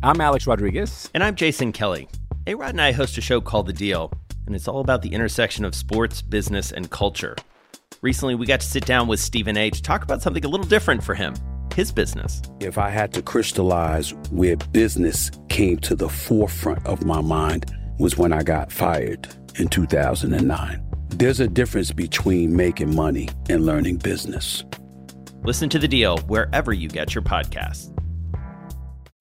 I'm Alex Rodriguez. And I'm Jason Kelly. A Rod and I host a show called The Deal, and it's all about the intersection of sports, business, and culture. Recently, we got to sit down with Stephen A to talk about something a little different for him his business. If I had to crystallize where business came to the forefront of my mind, was when I got fired in 2009. There's a difference between making money and learning business. Listen to the deal wherever you get your podcasts.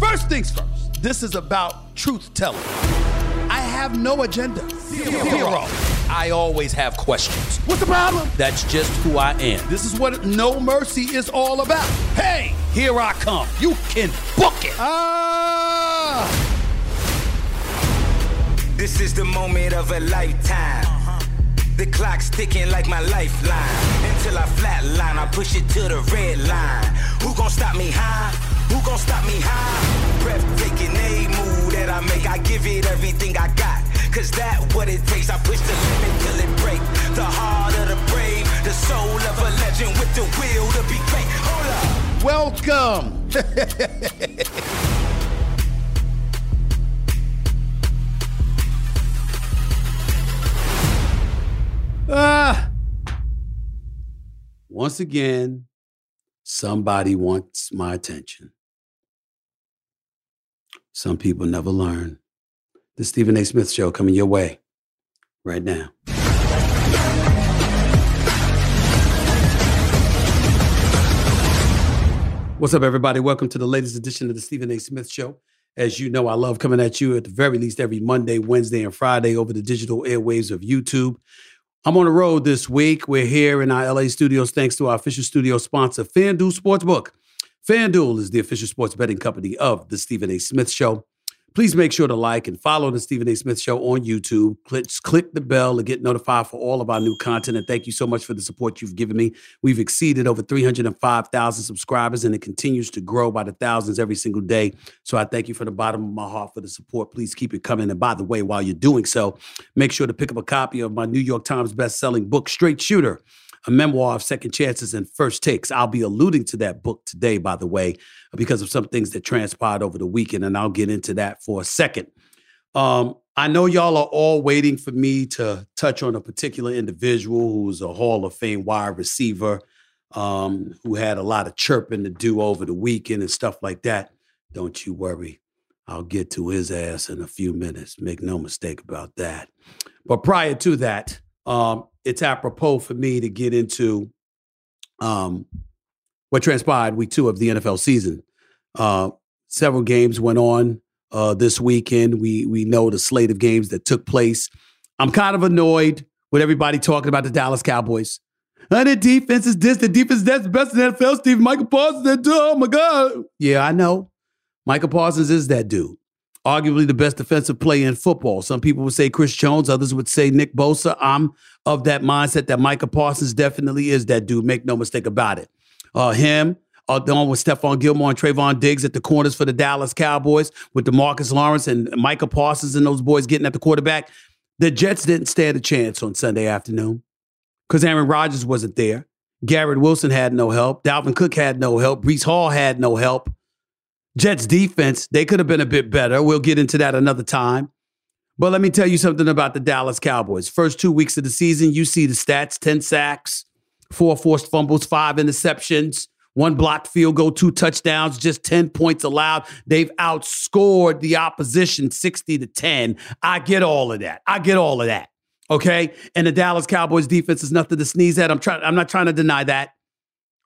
First things first, this is about truth telling. I have no agenda. Zero. I always have questions. What's the problem? That's just who I am. This is what No Mercy is all about. Hey, here I come. You can book it. Ah! This is the moment of a lifetime. The clock's ticking like my lifeline. Until I flatline, I push it to the red line. Who gon' stop me high? Who gon' stop me high? Breathtaking a move that I make. I give it everything I got. Cause that what it takes. I push the limit till it break. The heart of the brave. The soul of a legend with the will to be great. Hold up. Welcome. Ah. Once again, somebody wants my attention. Some people never learn. The Stephen A. Smith Show coming your way right now. What's up, everybody? Welcome to the latest edition of the Stephen A. Smith Show. As you know, I love coming at you at the very least every Monday, Wednesday, and Friday over the digital airwaves of YouTube. I'm on the road this week. We're here in our LA studios thanks to our official studio sponsor, FanDuel Sportsbook. FanDuel is the official sports betting company of The Stephen A. Smith Show. Please make sure to like and follow the Stephen A. Smith Show on YouTube. Click, click the bell to get notified for all of our new content. And thank you so much for the support you've given me. We've exceeded over 305,000 subscribers, and it continues to grow by the thousands every single day. So I thank you from the bottom of my heart for the support. Please keep it coming. And by the way, while you're doing so, make sure to pick up a copy of my New York Times best-selling book, Straight Shooter a memoir of second chances and first takes. I'll be alluding to that book today, by the way, because of some things that transpired over the weekend, and I'll get into that for a second. Um, I know y'all are all waiting for me to touch on a particular individual who's a Hall of Fame wide receiver um, who had a lot of chirping to do over the weekend and stuff like that. Don't you worry. I'll get to his ass in a few minutes. Make no mistake about that. But prior to that, um, it's apropos for me to get into um, what transpired week two of the NFL season. Uh, several games went on uh, this weekend. We we know the slate of games that took place. I'm kind of annoyed with everybody talking about the Dallas Cowboys. And the defense is this, the defense that's best in the NFL. Steve Micah Parsons, that dude. Oh my God. Yeah, I know. Micah Parsons is that dude arguably the best defensive player in football. Some people would say Chris Jones, others would say Nick Bosa. I'm of that mindset that Micah Parsons definitely is that dude. Make no mistake about it. Uh, him, on with Stephon Gilmore and Trevon Diggs at the corners for the Dallas Cowboys, with Demarcus Lawrence and Micah Parsons and those boys getting at the quarterback. The Jets didn't stand a chance on Sunday afternoon because Aaron Rodgers wasn't there. Garrett Wilson had no help. Dalvin Cook had no help. Breece Hall had no help. Jets defense, they could have been a bit better. We'll get into that another time. But let me tell you something about the Dallas Cowboys. First two weeks of the season, you see the stats 10 sacks, four forced fumbles, five interceptions, one blocked field goal, two touchdowns, just 10 points allowed. They've outscored the opposition 60 to 10. I get all of that. I get all of that. Okay. And the Dallas Cowboys defense is nothing to sneeze at. I'm trying, I'm not trying to deny that.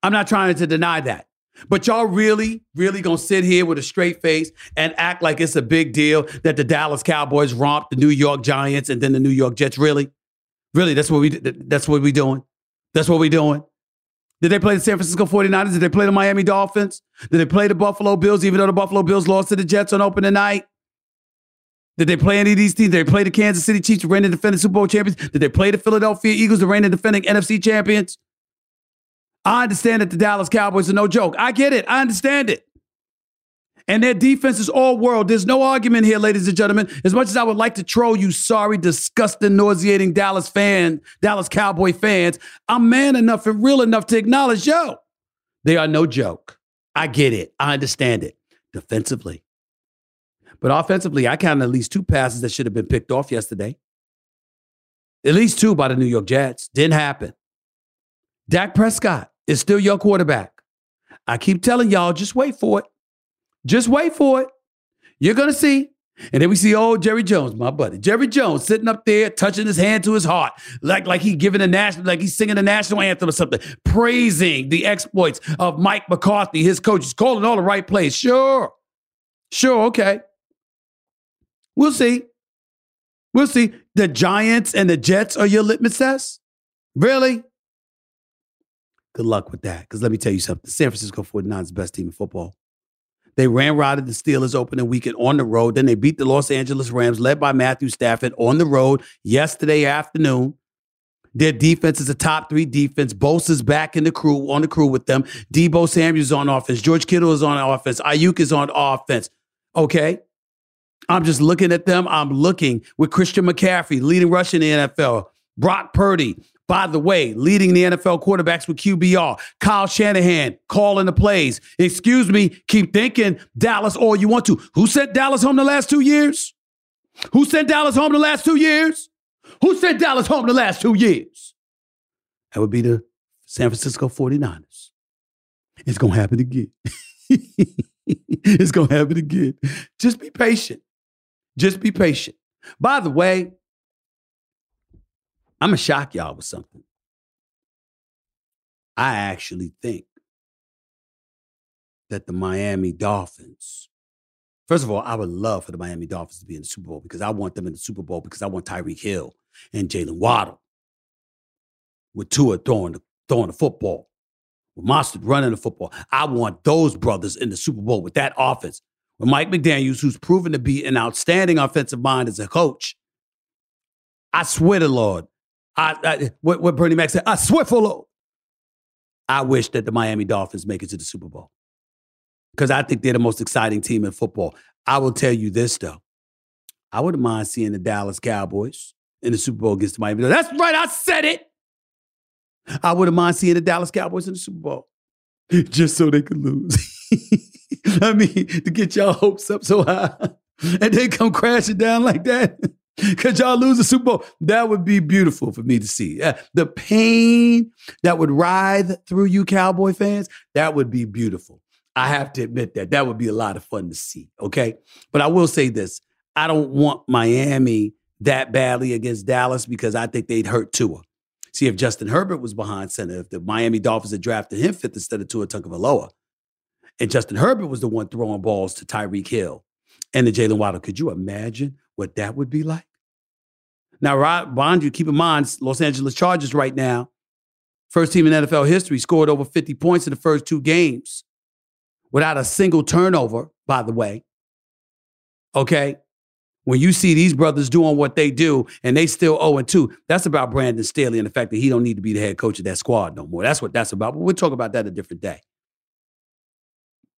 I'm not trying to deny that. But y'all really, really gonna sit here with a straight face and act like it's a big deal that the Dallas Cowboys romped the New York Giants and then the New York Jets? Really? Really? That's what we that's what we doing? That's what we doing? Did they play the San Francisco 49ers? Did they play the Miami Dolphins? Did they play the Buffalo Bills, even though the Buffalo Bills lost to the Jets on opening night? Did they play any of these teams? Did they play the Kansas City Chiefs, the reigning defending Super Bowl champions? Did they play the Philadelphia Eagles, the reigning defending NFC champions? I understand that the Dallas Cowboys are no joke. I get it. I understand it. And their defense is all world. There's no argument here, ladies and gentlemen. As much as I would like to troll you, sorry, disgusting, nauseating Dallas fan, Dallas Cowboy fans, I'm man enough and real enough to acknowledge, yo, they are no joke. I get it. I understand it. Defensively. But offensively, I counted at least two passes that should have been picked off yesterday. At least two by the New York Jets. Didn't happen. Dak Prescott is still your quarterback. I keep telling y'all, just wait for it. Just wait for it. You're going to see. And then we see old Jerry Jones, my buddy. Jerry Jones sitting up there, touching his hand to his heart, like, like he giving a national, like he's singing a national anthem or something, praising the exploits of Mike McCarthy, his coach. He's calling all the right plays. Sure. Sure, okay. We'll see. We'll see. The Giants and the Jets are your litmus test? Really? Good luck with that. Because let me tell you something. San Francisco 49ers the best team in football. They ran rotted the Steelers opening weekend on the road. Then they beat the Los Angeles Rams, led by Matthew Stafford, on the road yesterday afternoon. Their defense is a top three defense. Bosa's back in the crew, on the crew with them. Deebo Samuel's on offense. George Kittle is on offense. Aiyuk is on offense. Okay. I'm just looking at them. I'm looking with Christian McCaffrey, leading rush in the NFL. Brock Purdy, by the way, leading the NFL quarterbacks with QBR. Kyle Shanahan calling the plays. Excuse me, keep thinking Dallas all you want to. Who sent Dallas home the last two years? Who sent Dallas home the last two years? Who sent Dallas home the last two years? That would be the San Francisco 49ers. It's going to happen again. it's going to happen again. Just be patient. Just be patient. By the way, I'm to shock y'all with something. I actually think that the Miami Dolphins, first of all, I would love for the Miami Dolphins to be in the Super Bowl because I want them in the Super Bowl because I want Tyreek Hill and Jaylen Waddle with Tua throwing the, throwing the football, with Mostert running the football. I want those brothers in the Super Bowl with that offense. With Mike McDaniels, who's proven to be an outstanding offensive mind as a coach. I swear to Lord, I, I, what, what Bernie Mac said, I swear for. I wish that the Miami Dolphins make it to the Super Bowl because I think they're the most exciting team in football. I will tell you this though, I wouldn't mind seeing the Dallas Cowboys in the Super Bowl against the Miami. That's right, I said it. I wouldn't mind seeing the Dallas Cowboys in the Super Bowl just so they could lose. I mean, to get y'all hopes up so high and then come crashing down like that. Could y'all lose the Super Bowl? That would be beautiful for me to see. Uh, the pain that would writhe through you, Cowboy fans, that would be beautiful. I have to admit that. That would be a lot of fun to see. Okay. But I will say this I don't want Miami that badly against Dallas because I think they'd hurt Tua. See, if Justin Herbert was behind center, if the Miami Dolphins had drafted him fifth instead of Tua Tagovailoa, and Justin Herbert was the one throwing balls to Tyreek Hill and the Jaylen Waddle, could you imagine what that would be like. Now, Bond, you keep in mind, Los Angeles Chargers right now, first team in NFL history, scored over 50 points in the first two games without a single turnover, by the way. Okay? When you see these brothers doing what they do and they still 0 2, that's about Brandon Staley and the fact that he don't need to be the head coach of that squad no more. That's what that's about. But we'll talk about that a different day.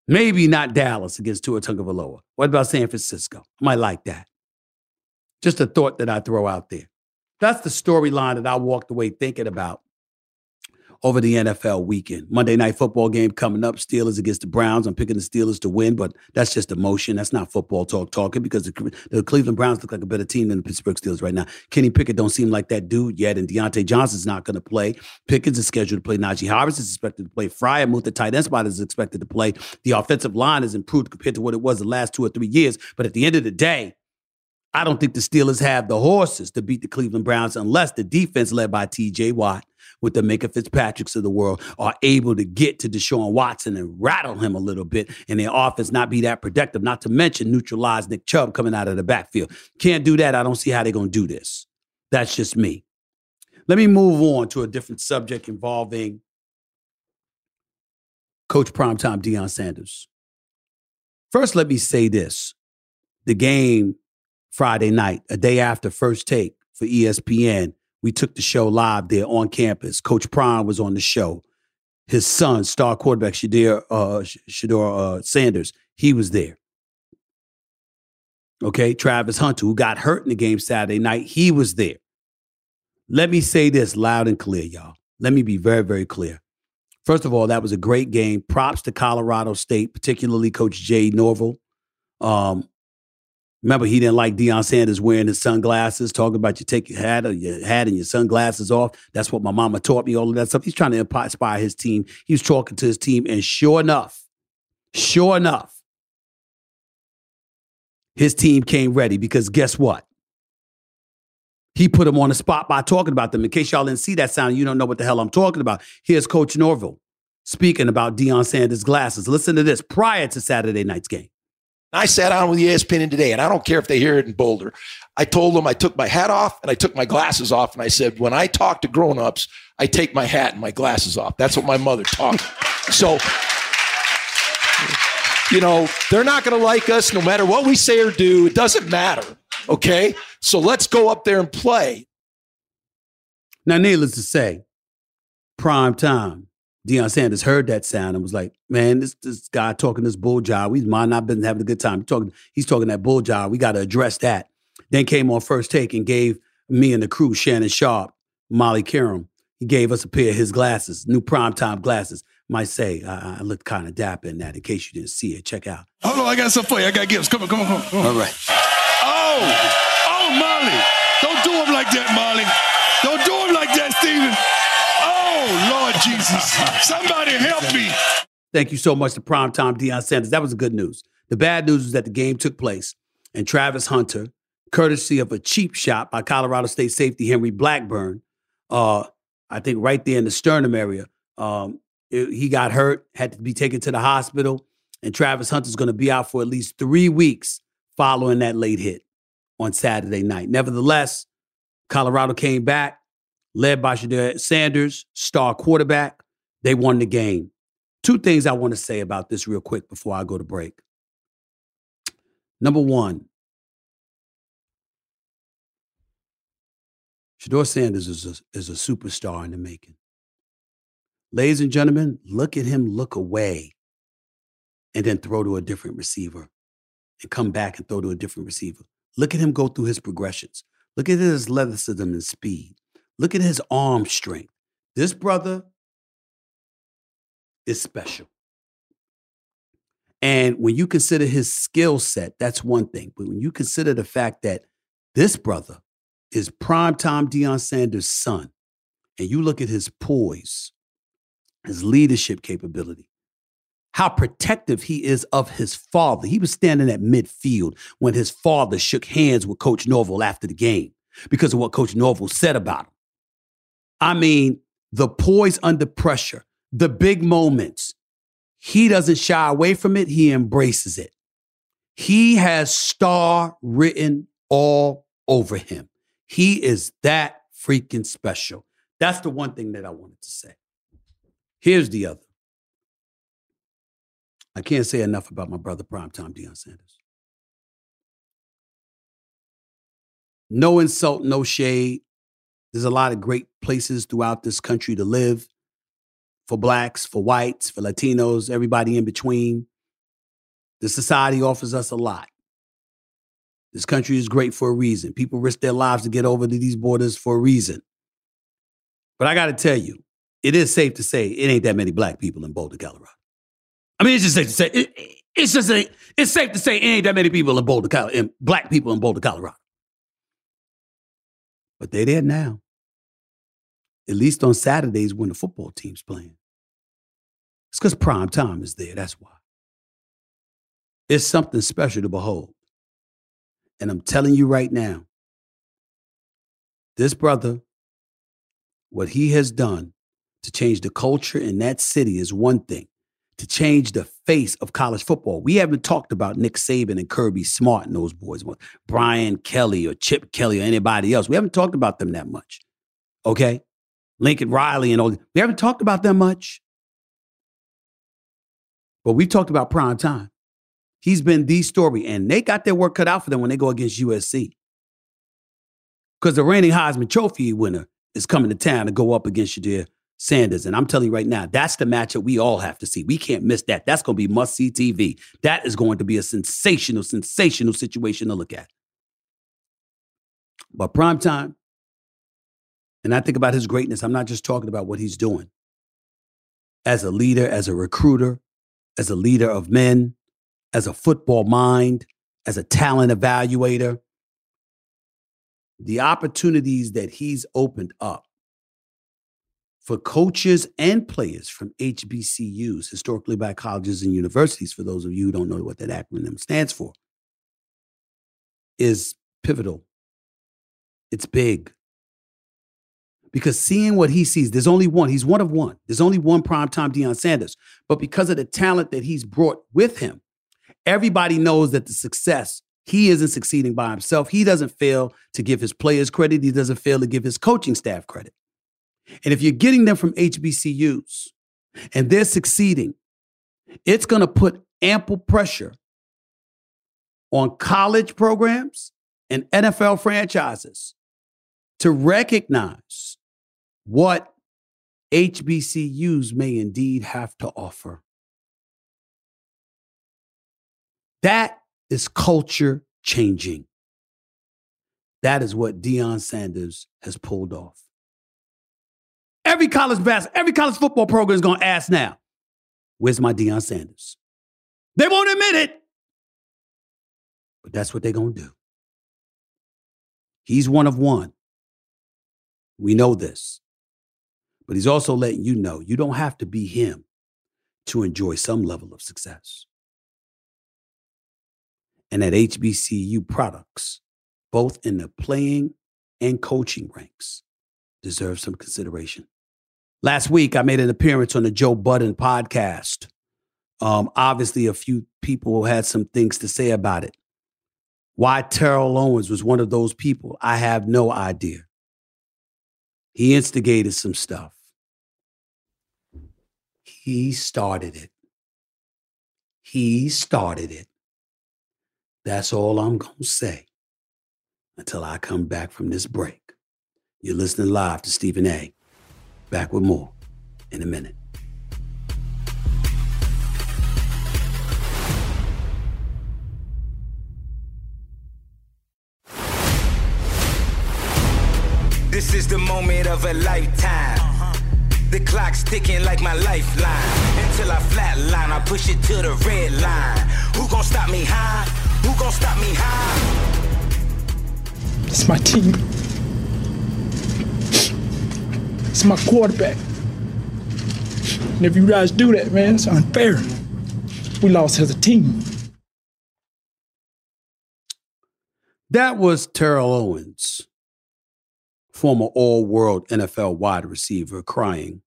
Maybe not Dallas against Tua Tagovailoa. What about San Francisco? I might like that. Just a thought that I throw out there. That's the storyline that I walked away thinking about over the NFL weekend. Monday night football game coming up. Steelers against the Browns. I'm picking the Steelers to win, but that's just emotion. That's not football talk talking because the, the Cleveland Browns look like a better team than the Pittsburgh Steelers right now. Kenny Pickett don't seem like that dude yet, and Diontae Johnson's not going to play. Pickens is scheduled to play. Najee Harris is expected to play. Freiermuth, the tight end spot, is expected to play. The offensive line has improved compared to what it was the last two or three years. But at the end of the day, I don't think the Steelers have the horses to beat the Cleveland Browns unless the defense led by TJ Watt with the Minkah Fitzpatricks of the world are able to get to Deshaun Watson and rattle him a little bit and their offense not be that productive, not to mention neutralize Nick Chubb coming out of the backfield. Can't do that. I don't see how they're going to do this. That's just me. Let me move on to a different subject involving Coach Primetime Deion Sanders. First, let me say this. The game Friday night, a day after first take for ESPN, we took the show live there on campus. Coach Prime was on the show. His son, star quarterback Shedeur, uh, Shedeur uh, Sanders, he was there. Okay, Travis Hunter, who got hurt in the game Saturday night, he was there. Let me say this loud and clear, y'all. Let me be very, very clear. First of all, that was a great game. Props to Colorado State, particularly Coach Jay Norvell. Um, Remember, he didn't like Deion Sanders wearing his sunglasses, talking about you take your hat or your hat and your sunglasses off. That's what my mama taught me, all of that stuff. He's trying to inspire his team. He was talking to his team, and sure enough, sure enough, his team came ready because guess what? He put them on the spot by talking about them. In case y'all didn't see that sound, you don't know what the hell I'm talking about. Here's Coach Norvell speaking about Deion Sanders' glasses. Listen to this prior to Saturday night's game. I sat down with ESPN today, and I don't care if they hear it in Boulder. I told them I took my hat off and I took my glasses off, and I said, when I talk to grown-ups, I take my hat and my glasses off. That's what my mother taught. so, you know, they're not going to like us no matter what we say or do. It doesn't matter. Okay, so let's go up there and play. Now, needless to say, prime time Deion Sanders heard that sound and was like, "Man, this this guy talking this bull job. We might not been having a good time. He's talking, he's talking that bull job. We got to address that." Then came on first take and gave me and the crew, Shannon Sharpe, Molly Qerim, he gave us a pair of his glasses, new primetime glasses. Might say I, I looked kind of dapper in that. In case you didn't see it, check out. Hold on, I got something for you. I got gifts. Come on, come on, come on. Come on. All right. Oh, oh, Molly, don't do him like that, Molly. Don't do him like that, Stephen. Oh, Lord Jesus. Somebody help me. Thank you so much to primetime Deion Sanders. That was the good news. The bad news is that the game took place and Travis Hunter, courtesy of a cheap shot by Colorado State safety Henry Blackburn, uh, I think right there in the sternum area, um, it, he got hurt, had to be taken to the hospital, and Travis Hunter's going to be out for at least three weeks following that late hit on Saturday night. Nevertheless, Colorado came back, led by Shedeur Sanders, star quarterback. They won the game. Two things I want to say about this real quick before I go to break. Number one, Shedeur Sanders is a, is a superstar in the making. Ladies and gentlemen, look at him look away and then throw to a different receiver and come back and throw to a different receiver. Look at him go through his progressions. Look at his athleticism and speed. Look at his arm strength. This brother is special. And when you consider his skill set, that's one thing. But when you consider the fact that this brother is primetime Deion Sanders' son, and you look at his poise, his leadership capability, how protective he is of his father. He was standing at midfield when his father shook hands with Coach Norvell after the game because of what Coach Norvell said about him. I mean, the poise under pressure, the big moments. He doesn't shy away from it, he embraces it. He has star written all over him. He is that freaking special. That's the one thing that I wanted to say. Here's the other. I can't say enough about my brother, Primetime Deion Sanders. No insult, no shade. There's a lot of great places throughout this country to live for blacks, for whites, for Latinos, everybody in between. The society offers us a lot. This country is great for a reason. People risk their lives to get over to these borders for a reason. But I got to tell you, it is safe to say it ain't that many black people in Boulder, Colorado. I mean, it's just safe to say it, it's just a, it's safe to say it ain't that many people in Boulder, Colorado, black people in Boulder, Colorado. But they're there now. At least on Saturdays when the football team's playing. It's because prime time is there. That's why. It's something special to behold. And I'm telling you right now, this brother, what he has done to change the culture in that city is one thing. To change the face of college football. We haven't talked about Nick Saban and Kirby Smart and those boys, Brian Kelly or Chip Kelly or anybody else. We haven't talked about them that much. Okay? Lincoln Riley and all. We haven't talked about them much. But we've talked about prime time. He's been the story, and they got their work cut out for them when they go against USC. Because the reigning Heisman Trophy winner is coming to town to go up against Shedeur Sanders. And I'm telling you right now, that's the matchup we all have to see. We can't miss that. That's going to be must see TV. That is going to be a sensational, sensational situation to look at. But prime time, and I think about his greatness, I'm not just talking about what he's doing. As a leader, as a recruiter, as a leader of men, as a football mind, as a talent evaluator, the opportunities that he's opened up for coaches and players from HBCUs, historically black colleges and universities, for those of you who don't know what that acronym stands for, is pivotal. It's big. Because seeing what he sees, there's only one. He's one of one. There's only one primetime Deion Sanders. But because of the talent that he's brought with him, everybody knows that the success, he isn't succeeding by himself. He doesn't fail to give his players credit. He doesn't fail to give his coaching staff credit. And if you're getting them from HBCUs and they're succeeding, it's going to put ample pressure on college programs and NFL franchises to recognize what HBCUs may indeed have to offer. That is culture changing. That is what Deion Sanders has pulled off. Every college basketball, every college football program is going to ask now, where's my Deion Sanders? They won't admit it, but that's what they're going to do. He's one of one. We know this. But he's also letting you know you don't have to be him to enjoy some level of success. And at HBCU products, both in the playing and coaching ranks, deserve some consideration. Last week, I made an appearance on the Joe Budden podcast. Um, obviously, a few people had some things to say about it. Why Terrell Owens was one of those people, I have no idea. He instigated some stuff. He started it. He started it. That's all I'm going to say until I come back from this break. You're listening live to Stephen A. Back with more in a minute. This is the moment of a lifetime. The clock's ticking like my lifeline. Until I flatline, I push it to the red line. Who gon' stop me high? Who gon' stop me high? It's my team. It's my quarterback. And if you guys do that, man, it's unfair. We lost as a team. That was Terrell Owens former all world NFL wide receiver, crying,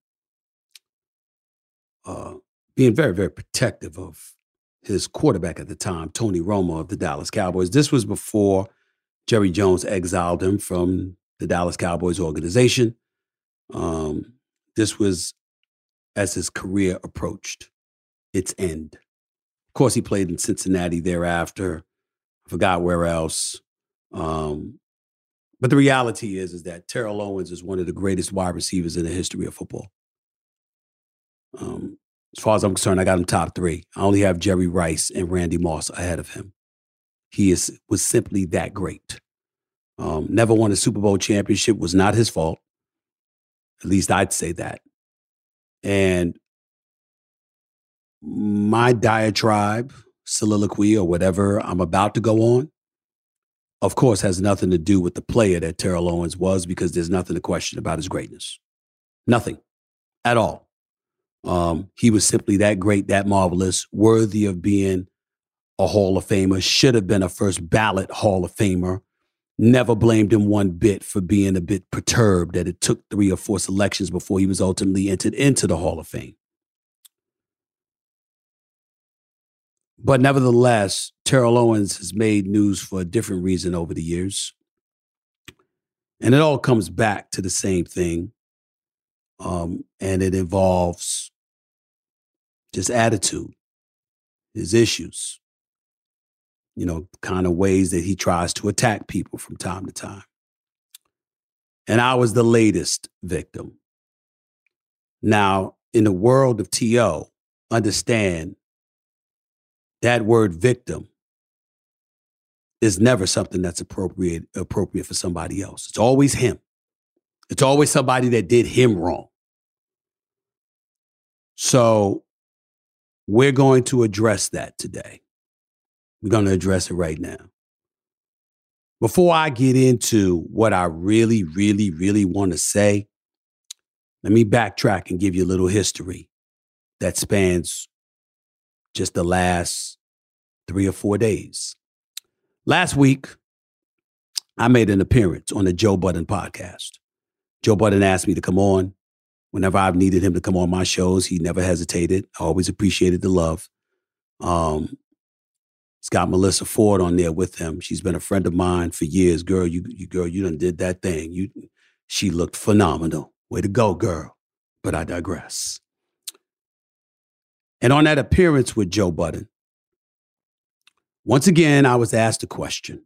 uh, being very, very protective of his quarterback at the time, Tony Romo of the Dallas Cowboys. This was before Jerry Jones exiled him from the Dallas Cowboys organization. Um, this was as his career approached its end. Of course, he played in Cincinnati thereafter. I forgot where else. Um, but the reality is, is that Terrell Owens is one of the greatest wide receivers in the history of football. Um, as far as I'm concerned, I got him top three. I only have Jerry Rice and Randy Moss ahead of him. He is was simply that great. Um, never won a Super Bowl championship was not his fault. At least I'd say that. And my diatribe, soliloquy, or whatever I'm about to go on, of course, has nothing to do with the player that Terrell Owens was because there's nothing to question about his greatness. Nothing at all. Um, he was simply that great, that marvelous, worthy of being a Hall of Famer, should have been a first ballot Hall of Famer. Never blamed him one bit for being a bit perturbed that it took three or four selections before he was ultimately entered into the Hall of Fame. But nevertheless, Terrell Owens has made news for a different reason over the years. And it all comes back to the same thing. Um, and it involves just attitude, his issues, you know, kind of ways that he tries to attack people from time to time. And I was the latest victim. Now, in the world of TO, understand that word victim is never something that's appropriate appropriate for somebody else. It's always him. It's always somebody that did him wrong. So we're going to address that today. We're going to address it right now. Before I get into what I really, really, really want to say, let me backtrack and give you a little history that spans just the last three or four days. Last week, I made an appearance on the Joe Budden podcast. Joe Budden asked me to come on. Whenever I've needed him to come on my shows, he never hesitated. I always appreciated the love. Um, he's got Melissa Ford on there with him. She's been a friend of mine for years. Girl, you, you girl, you done did that thing. You, she looked phenomenal. Way to go, girl. But I digress. And on that appearance with Joe Budden, once again, I was asked a question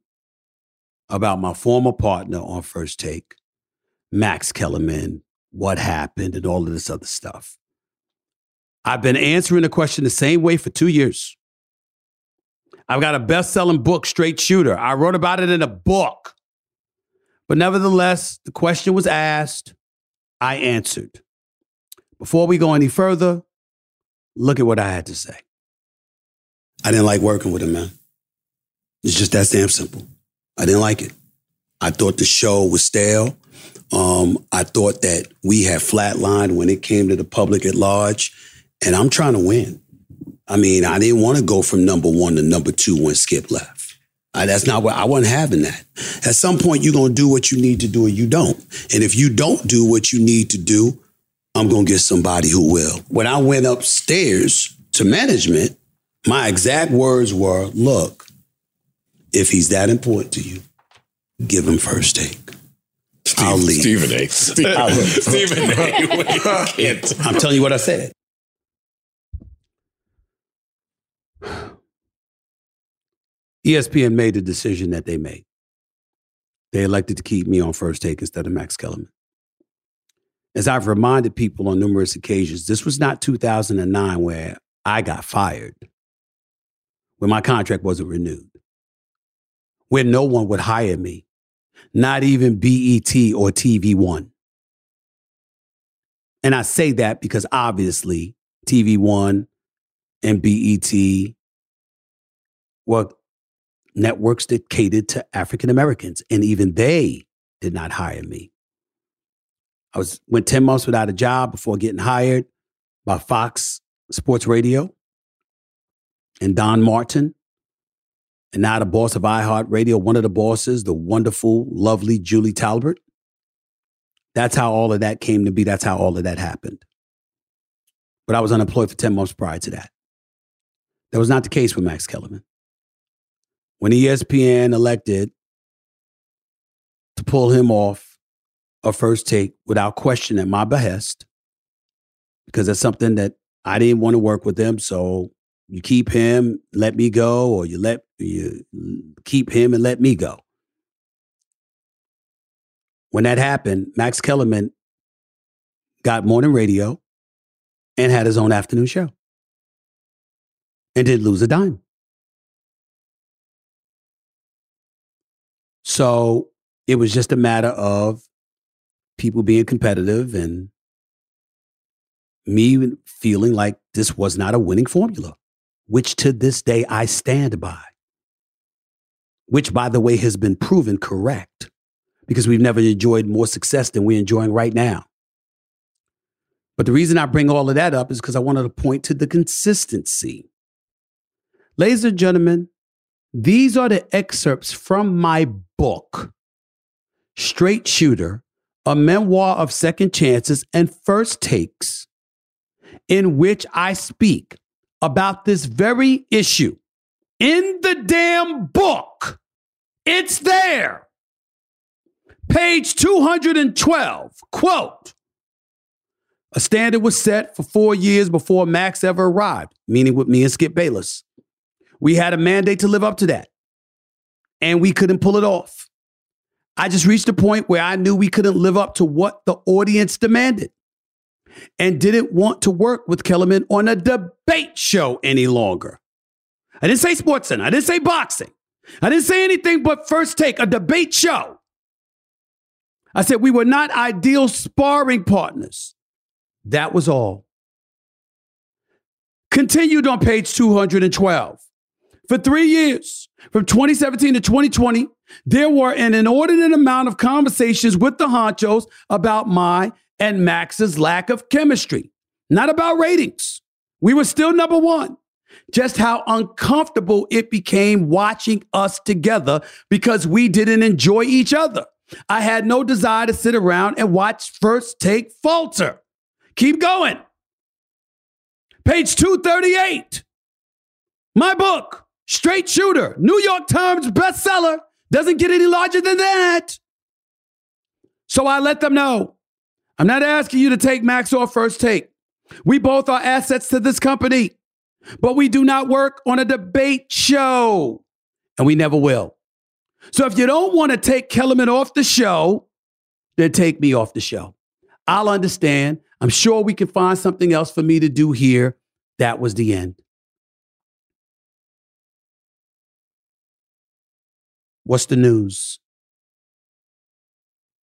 about my former partner on First Take, Max Kellerman, what happened, and all of this other stuff. I've been answering the question the same way for two years. I've got a best selling book, Straight Shooter. I wrote about it in a book. But nevertheless, the question was asked, I answered. Before we go any further, look at what I had to say. I didn't like working with him, man. It's just that damn simple. I didn't like it. I thought the show was stale. Um, I thought that we had flatlined when it came to the public at large, and I'm trying to win. I mean, I didn't want to go from number one to number two when Skip left. I, that's not what I wasn't having that. At some point, you're gonna do what you need to do, or you don't. And if you don't do what you need to do, I'm gonna get somebody who will. When I went upstairs to management, my exact words were, "Look, if he's that important to you, give him first take." Steve, I'll leave. Stephen A. Stephen, I'll leave. Stephen A. Wait, can't. I'm telling you what I said. ESPN made the decision that they made. They elected to keep me on first take instead of Max Kellerman. As I've reminded people on numerous occasions, this was not 2009 where I got fired, when my contract wasn't renewed, where no one would hire me, not even BET or TV One. And I say that because obviously TV One and BET were networks that catered to African Americans, and even they did not hire me. I was went 10 months without a job before getting hired by Fox Sports Radio and Don Martin. And now the boss of iHeartRadio, one of the bosses, the wonderful, lovely Julie Talbott. That's how all of that came to be. That's how all of that happened. But I was unemployed for 10 months prior to that. That was not the case with Max Kellerman. When ESPN elected to pull him off a first take without question at my behest, because that's something that I didn't want to work with them. So you keep him, let me go, or you let you keep him and let me go. When that happened, Max Kellerman got morning radio and had his own afternoon show and didn't lose a dime. So it was just a matter of people being competitive and me feeling like this was not a winning formula, which to this day I stand by. Which, by the way, has been proven correct because we've never enjoyed more success than we're enjoying right now. But the reason I bring all of that up is because I wanted to point to the consistency. Ladies and gentlemen, these are the excerpts from my book, Straight Shooter, a memoir of second chances and first takes, in which I speak about this very issue in the damn book. It's there. Page 212, quote, a standard was set for four years before Max ever arrived, meaning with me and Skip Bayless. We had a mandate to live up to that, and we couldn't pull it off. I just reached a point where I knew we couldn't live up to what the audience demanded and didn't want to work with Kellerman on a debate show any longer. I didn't say sports center. I didn't say boxing. I didn't say anything but first take, a debate show. I said we were not ideal sparring partners. That was all. Continued on page 212. For three years, from 2017 to 2020, there were an inordinate amount of conversations with the honchos about my and Max's lack of chemistry, not about ratings. We were still number one. Just how uncomfortable it became watching us together because we didn't enjoy each other. I had no desire to sit around and watch First Take falter. Keep going. Page 238. My book, Straight Shooter, New York Times bestseller, doesn't get any larger than that. So I let them know I'm not asking you to take Max off first take. We both are assets to this company, but we do not work on a debate show, and we never will. So if you don't want to take Kellerman off the show, then take me off the show. I'll understand. I'm sure we can find something else for me to do here. That was the end. What's the news?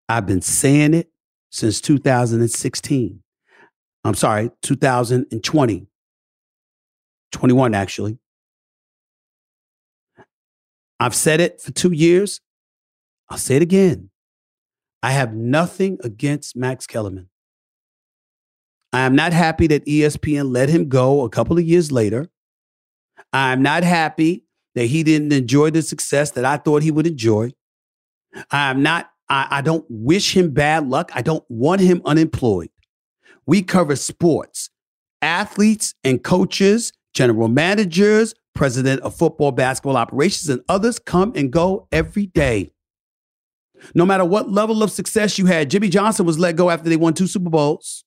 I've been saying it since 2016. I'm sorry, 2020. 21, actually. I've said it for two years. I'll say it again. I have nothing against Max Kellerman. I am not happy that ESPN let him go a couple of years later. I'm not happy that he didn't enjoy the success that I thought he would enjoy. I'm not, I, I don't wish him bad luck. I don't want him unemployed. We cover sports, athletes and coaches, general managers, president of football, basketball operations, and others come and go every day. No matter what level of success you had, Jimmy Johnson was let go after they won two Super Bowls.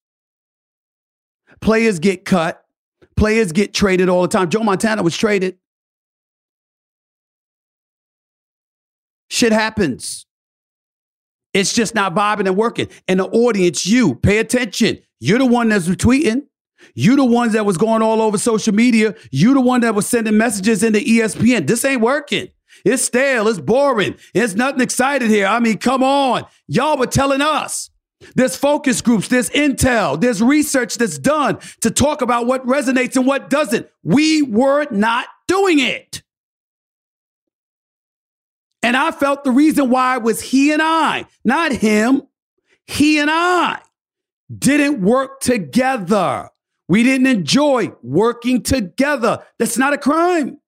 Players get cut. Players get traded all the time. Joe Montana was traded. Shit happens. It's just not vibing and working. And the audience, you, pay attention. You're the one that's retweeting. You the ones that was going all over social media. You the one that was sending messages into ESPN. This ain't working. It's stale. It's boring. It's nothing excited here. I mean, come on. Y'all were telling us. There's focus groups, there's intel, there's research that's done to talk about what resonates and what doesn't. We were not doing it. And I felt the reason why was he and I, not him, he and I didn't work together. We didn't enjoy working together. That's not a crime.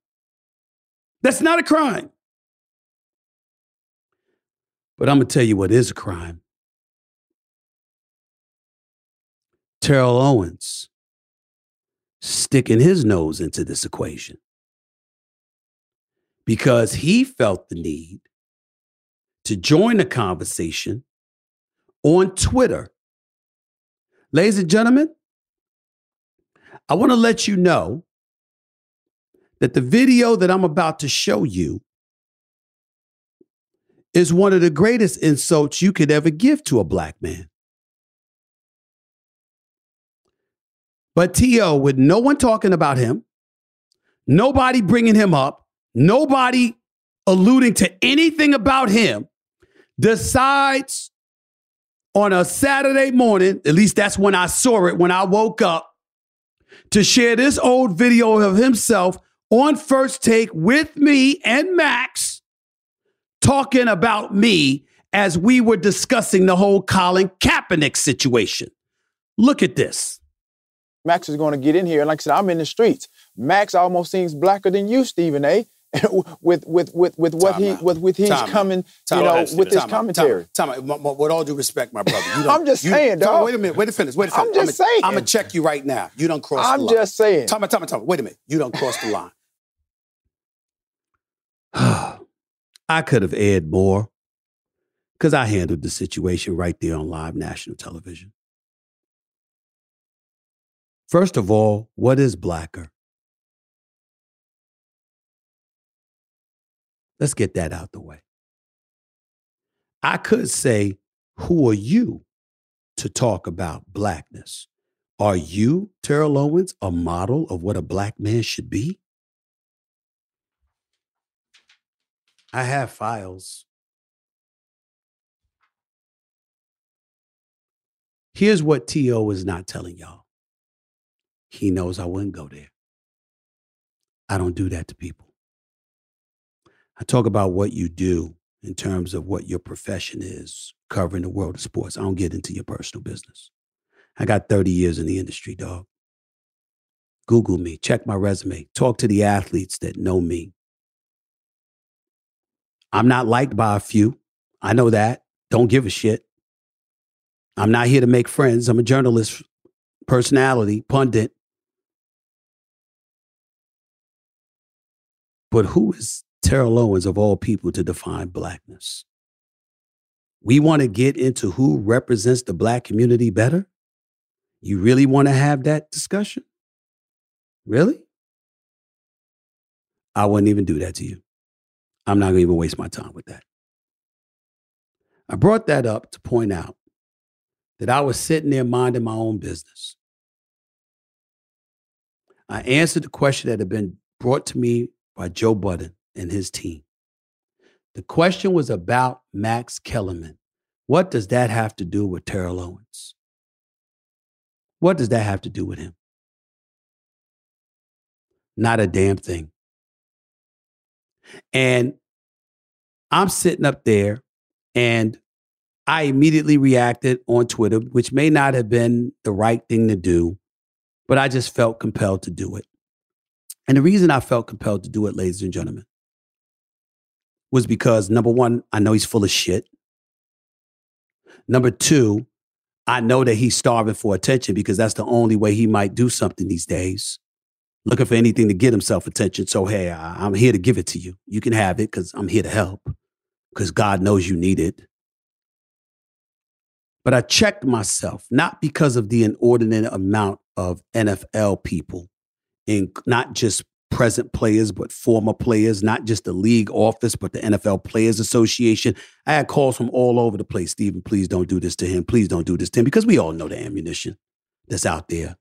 That's not a crime. But I'm going to tell you what is a crime. Terrell Owens sticking his nose into this equation because he felt the need to join the conversation on Twitter. Ladies and gentlemen, I want to let you know that the video that I'm about to show you is one of the greatest insults you could ever give to a black man. But T.O., with no one talking about him, nobody bringing him up, nobody alluding to anything about him, decides on a Saturday morning, at least that's when I saw it when I woke up, to share this old video of himself on first take with me and Max talking about me as we were discussing the whole Colin Kaepernick situation. Look at this. Max is going to get in here. And like I said, I'm in the streets. Max almost seems blacker than you, Stephen A. with with with with what Time he out. with with he's Time coming, Time you know, out. with his commentary. Time out. Time out. M- m- With all due respect, my brother. You I'm just you- saying, dog. Wait a minute. Wait a finish. Wait a I'm minute. just saying. I'm gonna check you right now. You don't cross I'm the line. just saying. Time out. Time out. Time out. Wait a minute. You don't cross the line. I could have aired more because I handled the situation right there on live national television. First of all, what is blacker? Let's get that out the way. I could say, Who are you to talk about blackness? Are you, Terrell Owens, a model of what a black man should be? I have files. Here's what T.O. is not telling y'all. He knows I wouldn't go there. I don't do that to people. I talk about what you do in terms of what your profession is, covering the world of sports. I don't get into your personal business. I got 30 years in the industry, dog. Google me, check my resume, talk to the athletes that know me. I'm not liked by a few. I know that. Don't give a shit. I'm not here to make friends. I'm a journalist, personality, pundit. But who is Terrell Owens of all people to define blackness? We want to get into who represents the black community better? You really want to have that discussion? Really? I wouldn't even do that to you. I'm not going to even waste my time with that. I brought that up to point out that I was sitting there minding my own business. I answered the question that had been brought to me by Joe Budden and his team. The question was about Max Kellerman. What does that have to do with Terrell Owens? What does that have to do with him? Not a damn thing. And I'm sitting up there and I immediately reacted on Twitter, which may not have been the right thing to do, but I just felt compelled to do it. And the reason I felt compelled to do it, ladies and gentlemen, was because number one, I know he's full of shit. Number two, I know that he's starving for attention because that's the only way he might do something these days. Looking for anything to get himself attention. So, hey, I, I'm here to give it to you. You can have it because I'm here to help because God knows you need it. But I checked myself, not because of the inordinate amount of NFL people, in not just present players, but former players, not just the league office, but the NFL Players Association. I had calls from all over the place. Stephen, please don't do this to him. Please don't do this to him, because we all know the ammunition that's out there.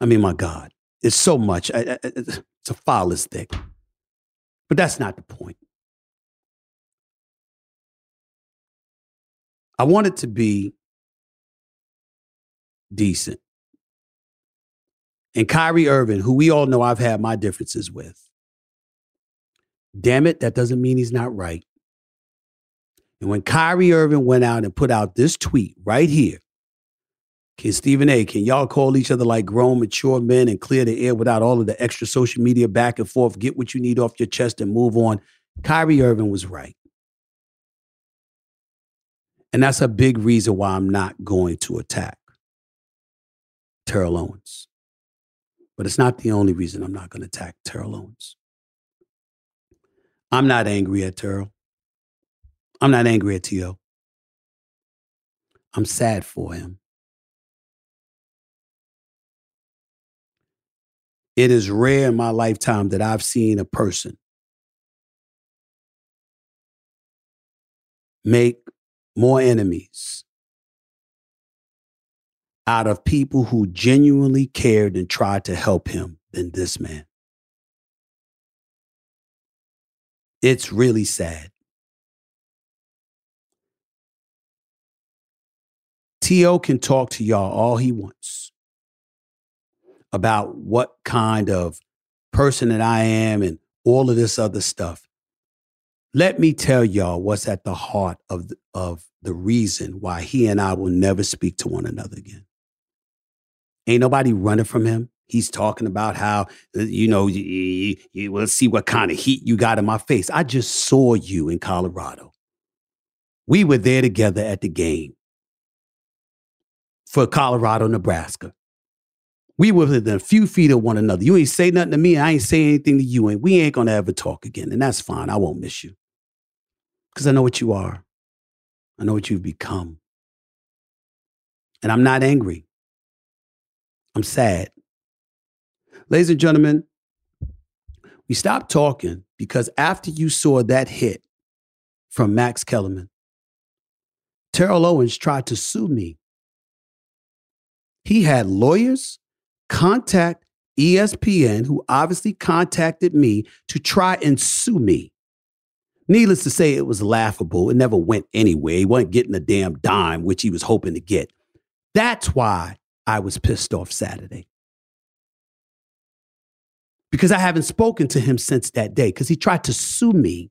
I mean, my God, it's so much. I, I, it's a foulest thing. But that's not the point. I want it to be decent. And Kyrie Irving, who we all know I've had my differences with, damn it, that doesn't mean he's not right. And when Kyrie Irving went out and put out this tweet right here, can Stephen A, can y'all call each other like grown, mature men and clear the air without all of the extra social media back and forth, get what you need off your chest and move on? Kyrie Irving was right. And that's a big reason why I'm not going to attack Terrell Owens. But it's not the only reason I'm not going to attack Terrell Owens. I'm not angry at Terrell. I'm not angry at T.O. I'm sad for him. It is rare in my lifetime that I've seen a person make more enemies out of people who genuinely cared and tried to help him than this man. It's really sad. T.O. can talk to y'all all he wants about what kind of person that I am and all of this other stuff. Let me tell y'all what's at the heart of the, of the reason why he and I will never speak to one another again. Ain't nobody running from him. He's talking about how, uh, you know, you, you, let's see what kind of heat you got in my face. I just saw you in Colorado. We were there together at the game for Colorado, Nebraska. We were within a few feet of one another. You ain't say nothing to me. I ain't say anything to you. And we ain't going to ever talk again. And that's fine. I won't miss you because I know what you are. I know what you've become. And I'm not angry. I'm sad. Ladies and gentlemen, we stopped talking because after you saw that hit from Max Kellerman, Terrell Owens tried to sue me. He had lawyers contact ESPN, who obviously contacted me to try and sue me. Needless to say, it was laughable. It never went anywhere. He wasn't getting a damn dime, which he was hoping to get. That's why I was pissed off Saturday. Because I haven't spoken to him since that day, because he tried to sue me.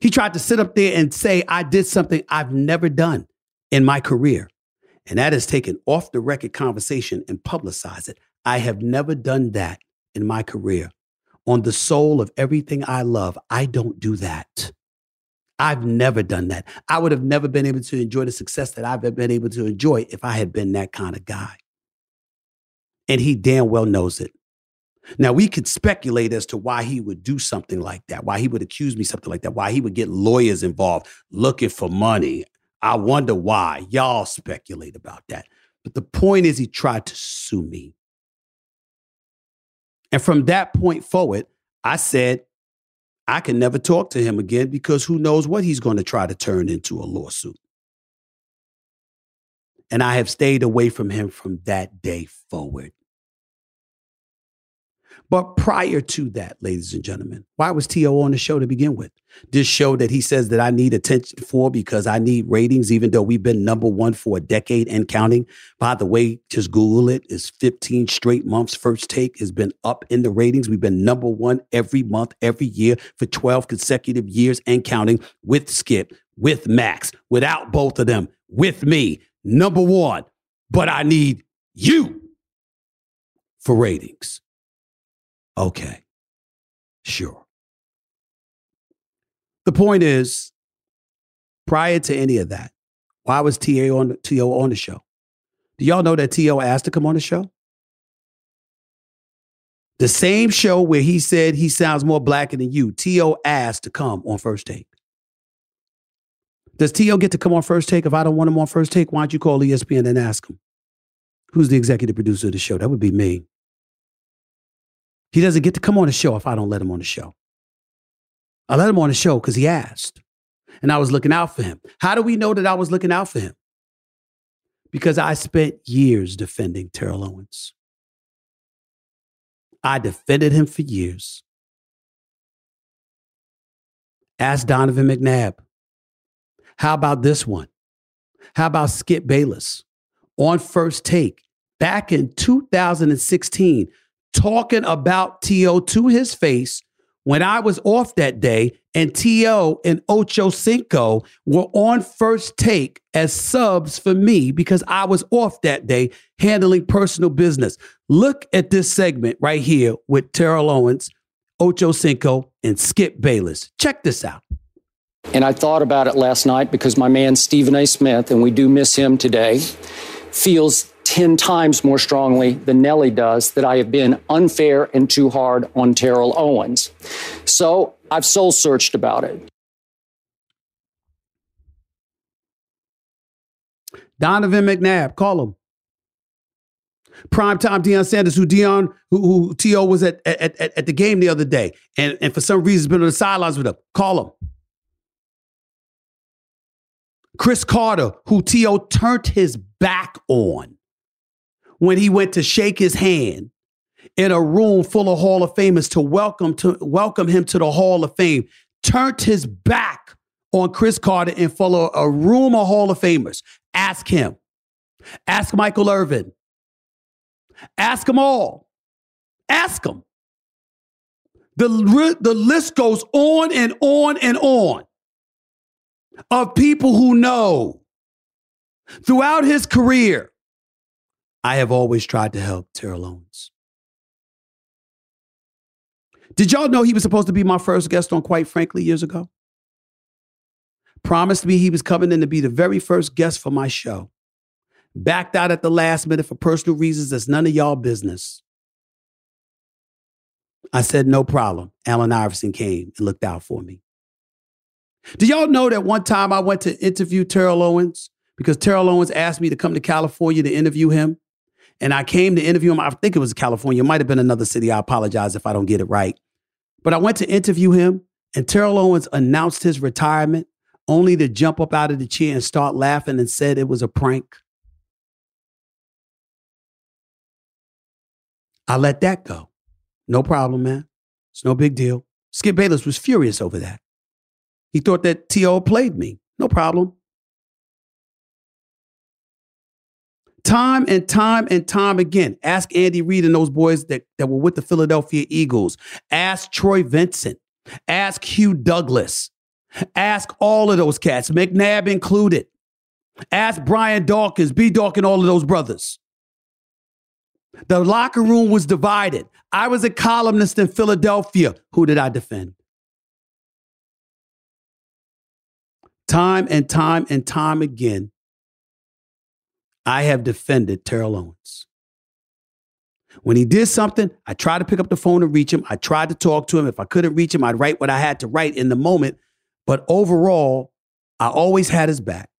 He tried to sit up there and say, I did something I've never done in my career. And that is taken off the record conversation and publicize it. I have never done that in my career. On the soul of everything I love, I don't do that. I've never done that. I would have never been able to enjoy the success that I've been able to enjoy if I had been that kind of guy. And he damn well knows it. Now, we could speculate as to why he would do something like that, why he would accuse me something like that, why he would get lawyers involved looking for money. I wonder why. Y'all speculate about that. But the point is, he tried to sue me. And from that point forward, I said, I can never talk to him again because who knows what he's going to try to turn into a lawsuit. And I have stayed away from him from that day forward. But prior to that, ladies and gentlemen, why was T.O. on the show to begin with? This show that he says that I need attention for because I need ratings, even though we've been number one for a decade and counting. By the way, just Google it. It's 15 straight months. First Take has been up in the ratings. We've been number one every month, every year for 12 consecutive years and counting with Skip, with Max, without both of them, with me, number one. But I need you for ratings. Okay, sure. The point is, prior to any of that, why was T.O. on, T.O. on the show? Do y'all know that T.O. asked to come on the show? The same show where he said he sounds more blacker than you, T.O. asked to come on First Take. Does T.O. get to come on First Take? If I don't want him on First Take, why don't you call ESPN and ask him? Who's the executive producer of the show? That would be me. He doesn't get to come on the show if I don't let him on the show. I let him on the show because he asked. And I was looking out for him. How do we know that I was looking out for him? Because I spent years defending Terrell Owens. I defended him for years. Ask Donovan McNabb. How about this one? How about Skip Bayless on first take back in 2016? Talking about T.O. to his face when I was off that day, and T.O. and Ocho Cinco were on first take as subs for me because I was off that day handling personal business. Look at this segment right here with Terrell Owens, Ocho Cinco, and Skip Bayless. Check this out. And I thought about it last night because my man Stephen A. Smith, and we do miss him today, feels 10 times more strongly than Nelly does that I have been unfair and too hard on Terrell Owens. So I've soul searched about it. Donovan McNabb, call him. Primetime Deion Sanders, who Deion, who, who T.O. was at, at, at, at the game the other day, and, and for some reason has been on the sidelines with him. Call him. Cris Carter, who T.O. turned his back on when he went to shake his hand in a room full of Hall of Famers to welcome to welcome him to the Hall of Fame, turned his back on Cris Carter in and follow a room of Hall of Famers. Ask him. Ask Michael Irvin. Ask them all. Ask them. The, the list goes on and on and on of people who know. Throughout his career, I have always tried to help Terrell Owens. Did y'all know he was supposed to be my first guest on Quite Frankly years ago? Promised me he was coming in to be the very first guest for my show. Backed out at the last minute for personal reasons that's none of y'all business. I said, no problem. Allen Iverson came and looked out for me. Do y'all know that one time I went to interview Terrell Owens because Terrell Owens asked me to come to California to interview him? And I came to interview him. I think it was California. Might have been another city. I apologize if I don't get it right. But I went to interview him, and Terrell Owens announced his retirement only to jump up out of the chair and start laughing and said it was a prank. I let that go. No problem, man. It's no big deal. Skip Bayless was furious over that. He thought that T.O. played me. No problem. Time and time and time again. Ask Andy Reid and those boys that, that were with the Philadelphia Eagles. Ask Troy Vincent. Ask Hugh Douglas. Ask all of those cats, McNabb included. Ask Brian Dawkins, B. Dawkins, all of those brothers. The locker room was divided. I was a columnist in Philadelphia. Who did I defend? Time and time and time again, I have defended Terrell Owens. When he did something, I tried to pick up the phone and reach him. I tried to talk to him. If I couldn't reach him, I'd write what I had to write in the moment. But overall, I always had his back.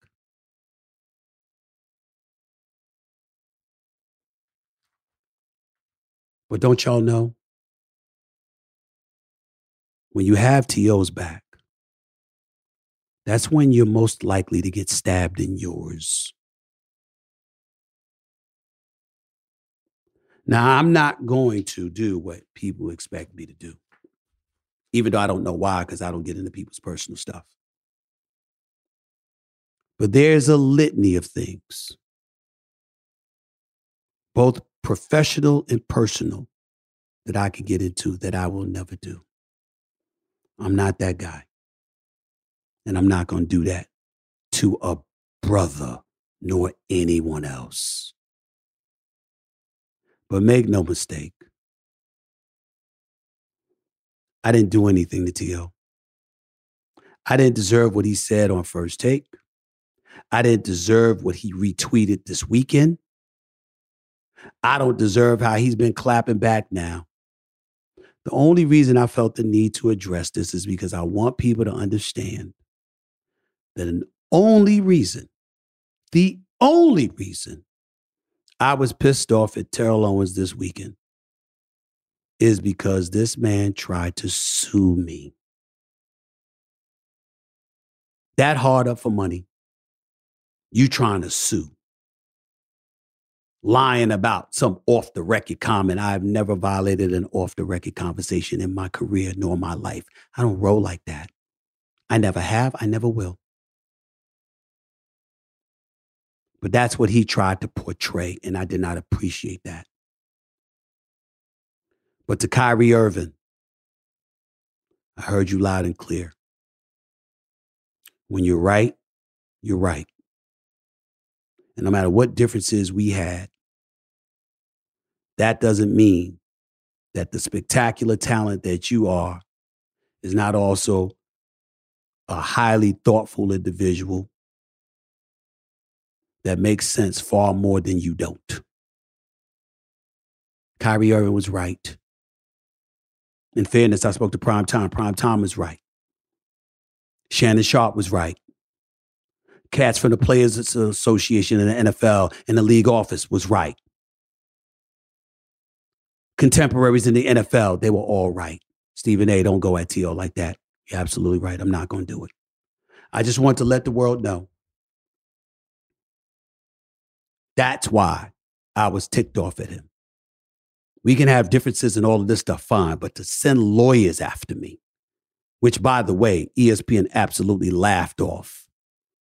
But don't y'all know? When you have T.O.'s back, that's when you're most likely to get stabbed in yours. Now, I'm not going to do what people expect me to do, even though I don't know why, because I don't get into people's personal stuff. But there's a litany of things, both professional and personal, that I can get into that I will never do. I'm not that guy. And I'm not going to do that to a brother nor anyone else. But make no mistake, I didn't do anything to T.O. I didn't deserve what he said on first take. I didn't deserve what he retweeted this weekend. I don't deserve how he's been clapping back now. The only reason I felt the need to address this is because I want people to understand that an only reason, the only reason I was pissed off at Terrell Owens this weekend is because this man tried to sue me. That hard up for money. You trying to sue. Lying about some off the record comment. I've never violated an off the record conversation in my career nor my life. I don't roll like that. I never have. I never will. But that's what he tried to portray, and I did not appreciate that. But to Kyrie Irving, I heard you loud and clear. When you're right, you're right. And no matter what differences we had, that doesn't mean that the spectacular talent that you are is not also a highly thoughtful individual that makes sense far more than you don't. Kyrie Irving was right. In fairness, I spoke to Prime Time. Prime Time was right. Shannon Sharpe was right. Cats from the Players Association in the NFL and the league office was right. Contemporaries in the NFL, they were all right. Stephen A, don't go at T.O. like that. You're absolutely right. I'm not going to do it. I just want to let the world know that's why I was ticked off at him. We can have differences and all of this stuff, fine, but to send lawyers after me, which, by the way, ESPN absolutely laughed off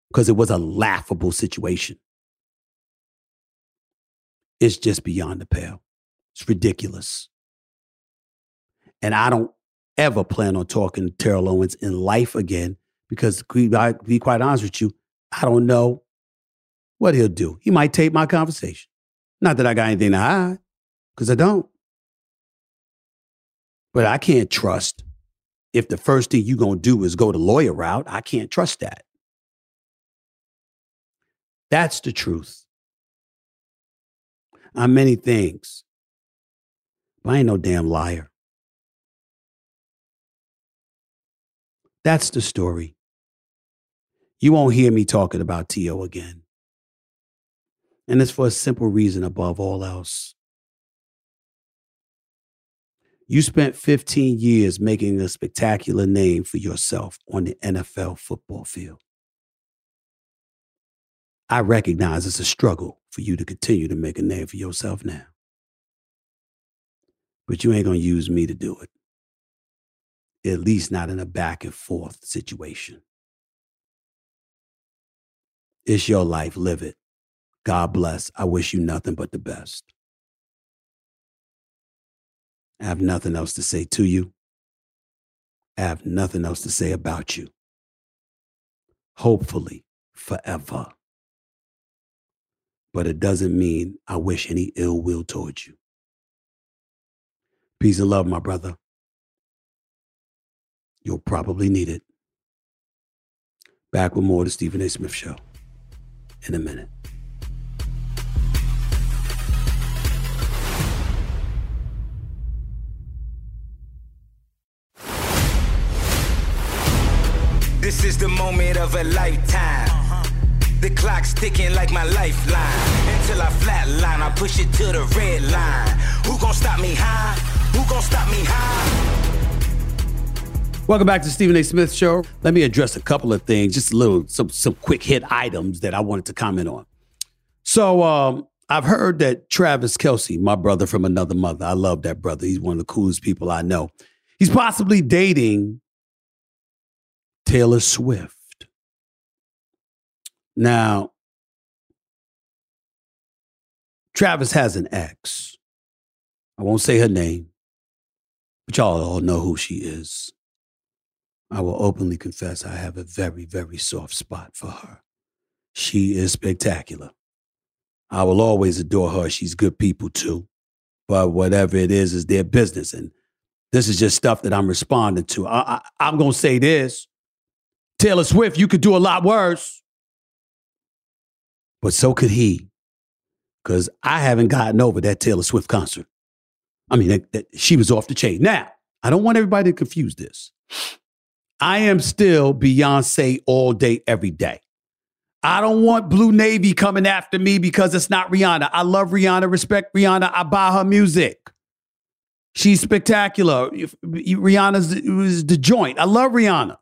because it was a laughable situation. It's just beyond the pale. It's ridiculous. And I don't ever plan on talking to Terrell Owens in life again because, to be quite honest with you, I don't know what he'll do. He might tape my conversation. Not that I got anything to hide, because I don't. But I can't trust if the first thing you're going to do is go the lawyer route. I can't trust that. That's the truth. I'm many things, but I ain't no damn liar. That's the story. You won't hear me talking about T.O. again. And it's for a simple reason above all else. You spent 15 years making a spectacular name for yourself on the NFL football field. I recognize it's a struggle for you to continue to make a name for yourself now. But you ain't going to use me to do it. At least not in a back and forth situation. It's your life. Live it. God bless. I wish you nothing but the best. I have nothing else to say to you. I have nothing else to say about you. Hopefully, forever. But it doesn't mean I wish any ill will towards you. Peace and love, my brother. You'll probably need it. Back with more of the Stephen A. Smith Show in a minute. This is the moment of a lifetime. The clock's ticking like my lifeline. Until I flatline, I push it to the red line. Who gon' stop me high? Who gon' stop me high? Welcome back to Stephen A. Smith Show. Let me address a couple of things, just a little, some some quick hit items that I wanted to comment on. So um, I've heard that Travis Kelce, my brother from another mother, I love that brother. He's one of the coolest people I know. He's possibly dating Taylor Swift. Now, Travis has an ex. I won't say her name, but y'all all know who she is. I will openly confess I have a very, very soft spot for her. She is spectacular. I will always adore her. She's good people too. But whatever it is, is their business. And this is just stuff that I'm responding to. I, I, I'm going to say this Taylor Swift, you could do a lot worse. But so could he. Because I haven't gotten over that Taylor Swift concert. I mean, that, that- she was off the chain. Now, I don't want everybody to confuse this. I am still Beyonce all day, every day. I don't want Blue Navy coming after me because it's not Rihanna. I love Rihanna, respect Rihanna. I buy her music. She's spectacular. Rihanna's the joint. I love Rihanna.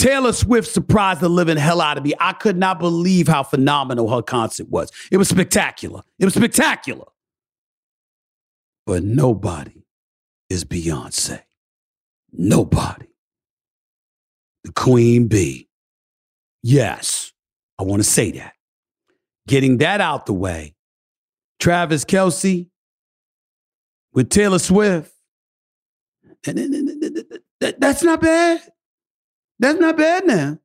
Taylor Swift surprised the living hell out of me. I could not believe how phenomenal her concert was. It was spectacular. It was spectacular. But nobody is Beyonce. Nobody. The Queen Bee. Yes, I want to say that. Getting that out the way, Travis Kelce with Taylor Swift. That's not bad. That's not bad now.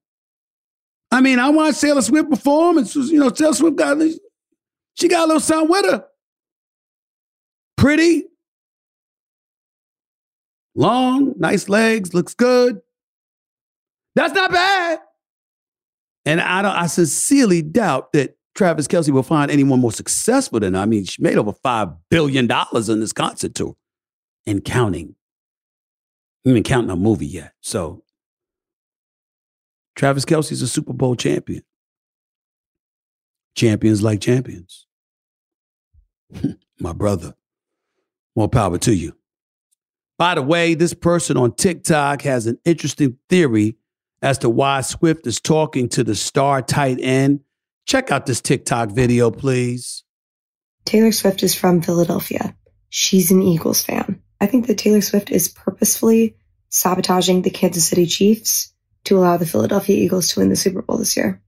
I mean, I watched Taylor Swift perform, and you know, Taylor Swift got she got a little something with her. Pretty, long, nice legs, looks good. That's not bad. And I don't, I sincerely doubt that Travis Kelce will find anyone more successful than her. I mean, she made over five billion dollars in this concert tour and counting. Even counting a movie yet. So Travis Kelce's a Super Bowl champion. Champions like champions. My brother. More power to you. By the way, this person on TikTok has an interesting theory as to why Swift is talking to the star tight end. Check out this TikTok video, please. Taylor Swift is from Philadelphia. She's an Eagles fan. I think that Taylor Swift is purposefully sabotaging the Kansas City Chiefs to allow the Philadelphia Eagles to win the Super Bowl this year.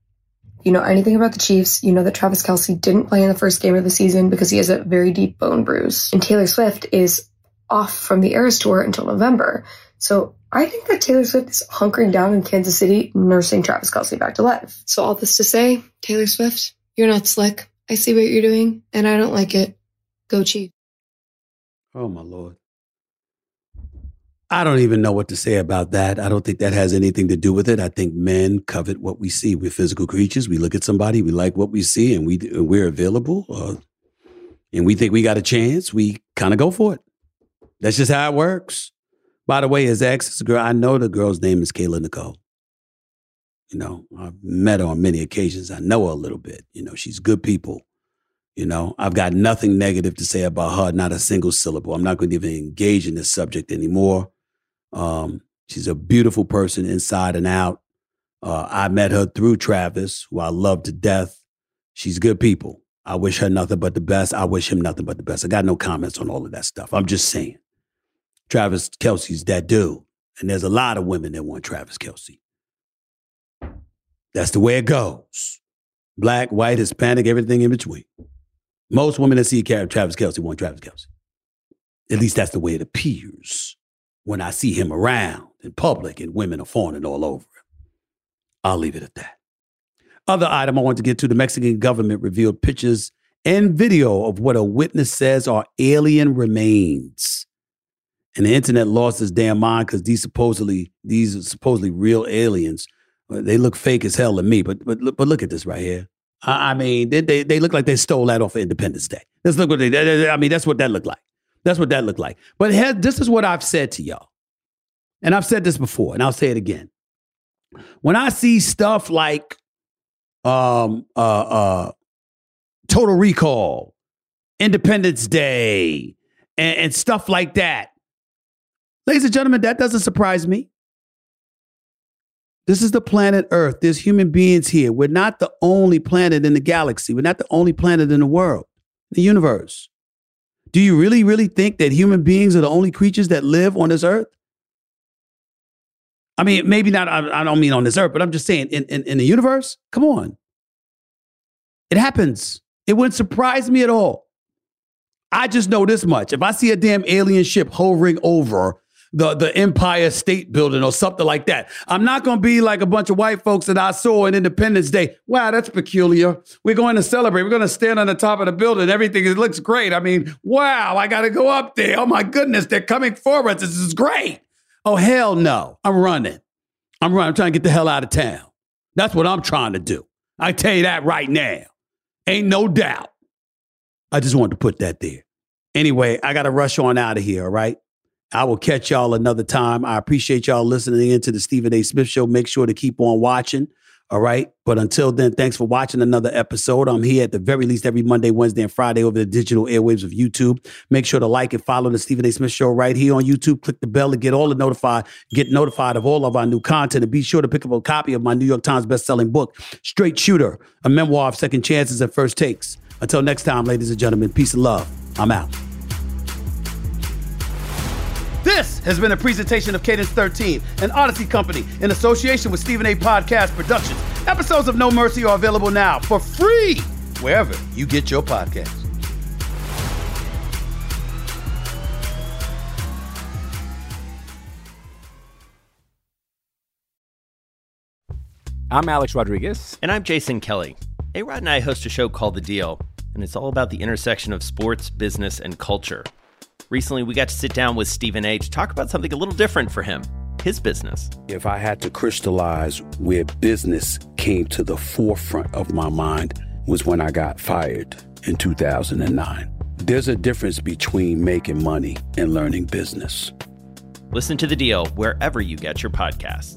You know anything about the Chiefs, you know that Travis Kelce didn't play in the first game of the season because he has a very deep bone bruise. And Taylor Swift is off from the Eras Tour until November. So I think that Taylor Swift is hunkering down in Kansas City, nursing Travis Kelce back to life. So all this to say, Taylor Swift, you're not slick. I see what you're doing, and I don't like it. Go Chiefs. Oh my lord. I don't even know what to say about that. I don't think that has anything to do with it. I think men covet what we see. We're physical creatures. We look at somebody, we like what we see, and we we're available, uh, and we think we got a chance. We kind of go for it. That's just how it works. By the way, his ex is a girl. I know the girl's name is Kayla Nicole. You know, I've met her on many occasions. I know her a little bit. You know, she's good people. You know, I've got nothing negative to say about her, not a single syllable. I'm not going to even engage in this subject anymore. Um, she's a beautiful person inside and out. Uh, I met her through Travis, who I love to death. She's good people. I wish her nothing but the best. I wish him nothing but the best. I got no comments on all of that stuff. I'm just saying. Travis Kelce's that dude. And there's a lot of women that want Travis Kelce. That's the way it goes. Black, white, Hispanic, everything in between. Most women that see Travis Kelce want Travis Kelce. At least that's the way it appears when I see him around in public and women are fawning all over him. I'll leave it at that. Other item I want to get to the Mexican government revealed pictures and video of what a witness says are alien remains. And the internet lost its damn mind because these supposedly these supposedly real aliens. Uh, they look fake as hell to me, but but but look at this right here. I, I mean, they, they they look like they stole that off of Independence Day. Let's look what they. I mean, that's what that looked like. That's what that looked like. But this is what I've said to y'all. And I've said this before, and I'll say it again. When I see stuff like um, uh, uh, Total Recall, Independence Day, and, and stuff like that, ladies and gentlemen, that doesn't surprise me. This is the planet Earth. There's human beings here. We're not the only planet in the galaxy. We're not the only planet in the world, the universe. Do you really, really think that human beings are the only creatures that live on this earth? I mean, maybe not, I, don't mean on this earth, but I'm just saying in, in, in the universe, come on. It happens. It wouldn't surprise me at all. I just know this much. If I see a damn alien ship hovering over the, the Empire State Building or something like that. I'm not going to be like a bunch of white folks that I saw in Independence Day. Wow, that's peculiar. We're going to celebrate. We're going to stand on the top of the building. Everything it looks great. I mean, wow, I got to go up there. Oh my goodness, they're coming for us. This is great. Oh hell no, I'm running. I'm running. I'm trying to get the hell out of town. That's what I'm trying to do. I tell you that right now. Ain't no doubt. I just wanted to put that there. Anyway, I got to rush on out of here, all right? I will catch y'all another time. I appreciate y'all listening in to the Stephen A. Smith Show. Make sure to keep on watching. All right. But until then, thanks for watching another episode. I'm here at the very least every Monday, Wednesday, and Friday over the digital airwaves of YouTube. Make sure to like and follow the Stephen A. Smith Show right here on YouTube. Click the bell to get all the notified, get notified of all of our new content. And be sure to pick up a copy of my New York Times best-selling book, Straight Shooter, a memoir of second chances and first takes. Until next time, ladies and gentlemen, peace and love. I'm out. This has been a presentation of Cadence 13, an Odyssey company in association with Stephen A. Podcast Productions. Episodes of No Mercy are available now for free wherever you get your podcasts. I'm Alex Rodriguez. And I'm Jason Kelly. A Rod and I host a show called The Deal, and it's all about the intersection of sports, business, and culture. Recently, we got to sit down with Stephen A. to talk about something a little different for him his business. If I had to crystallize where business came to the forefront of my mind, was when I got fired in 2009. There's a difference between making money and learning business. Listen to the deal wherever you get your podcasts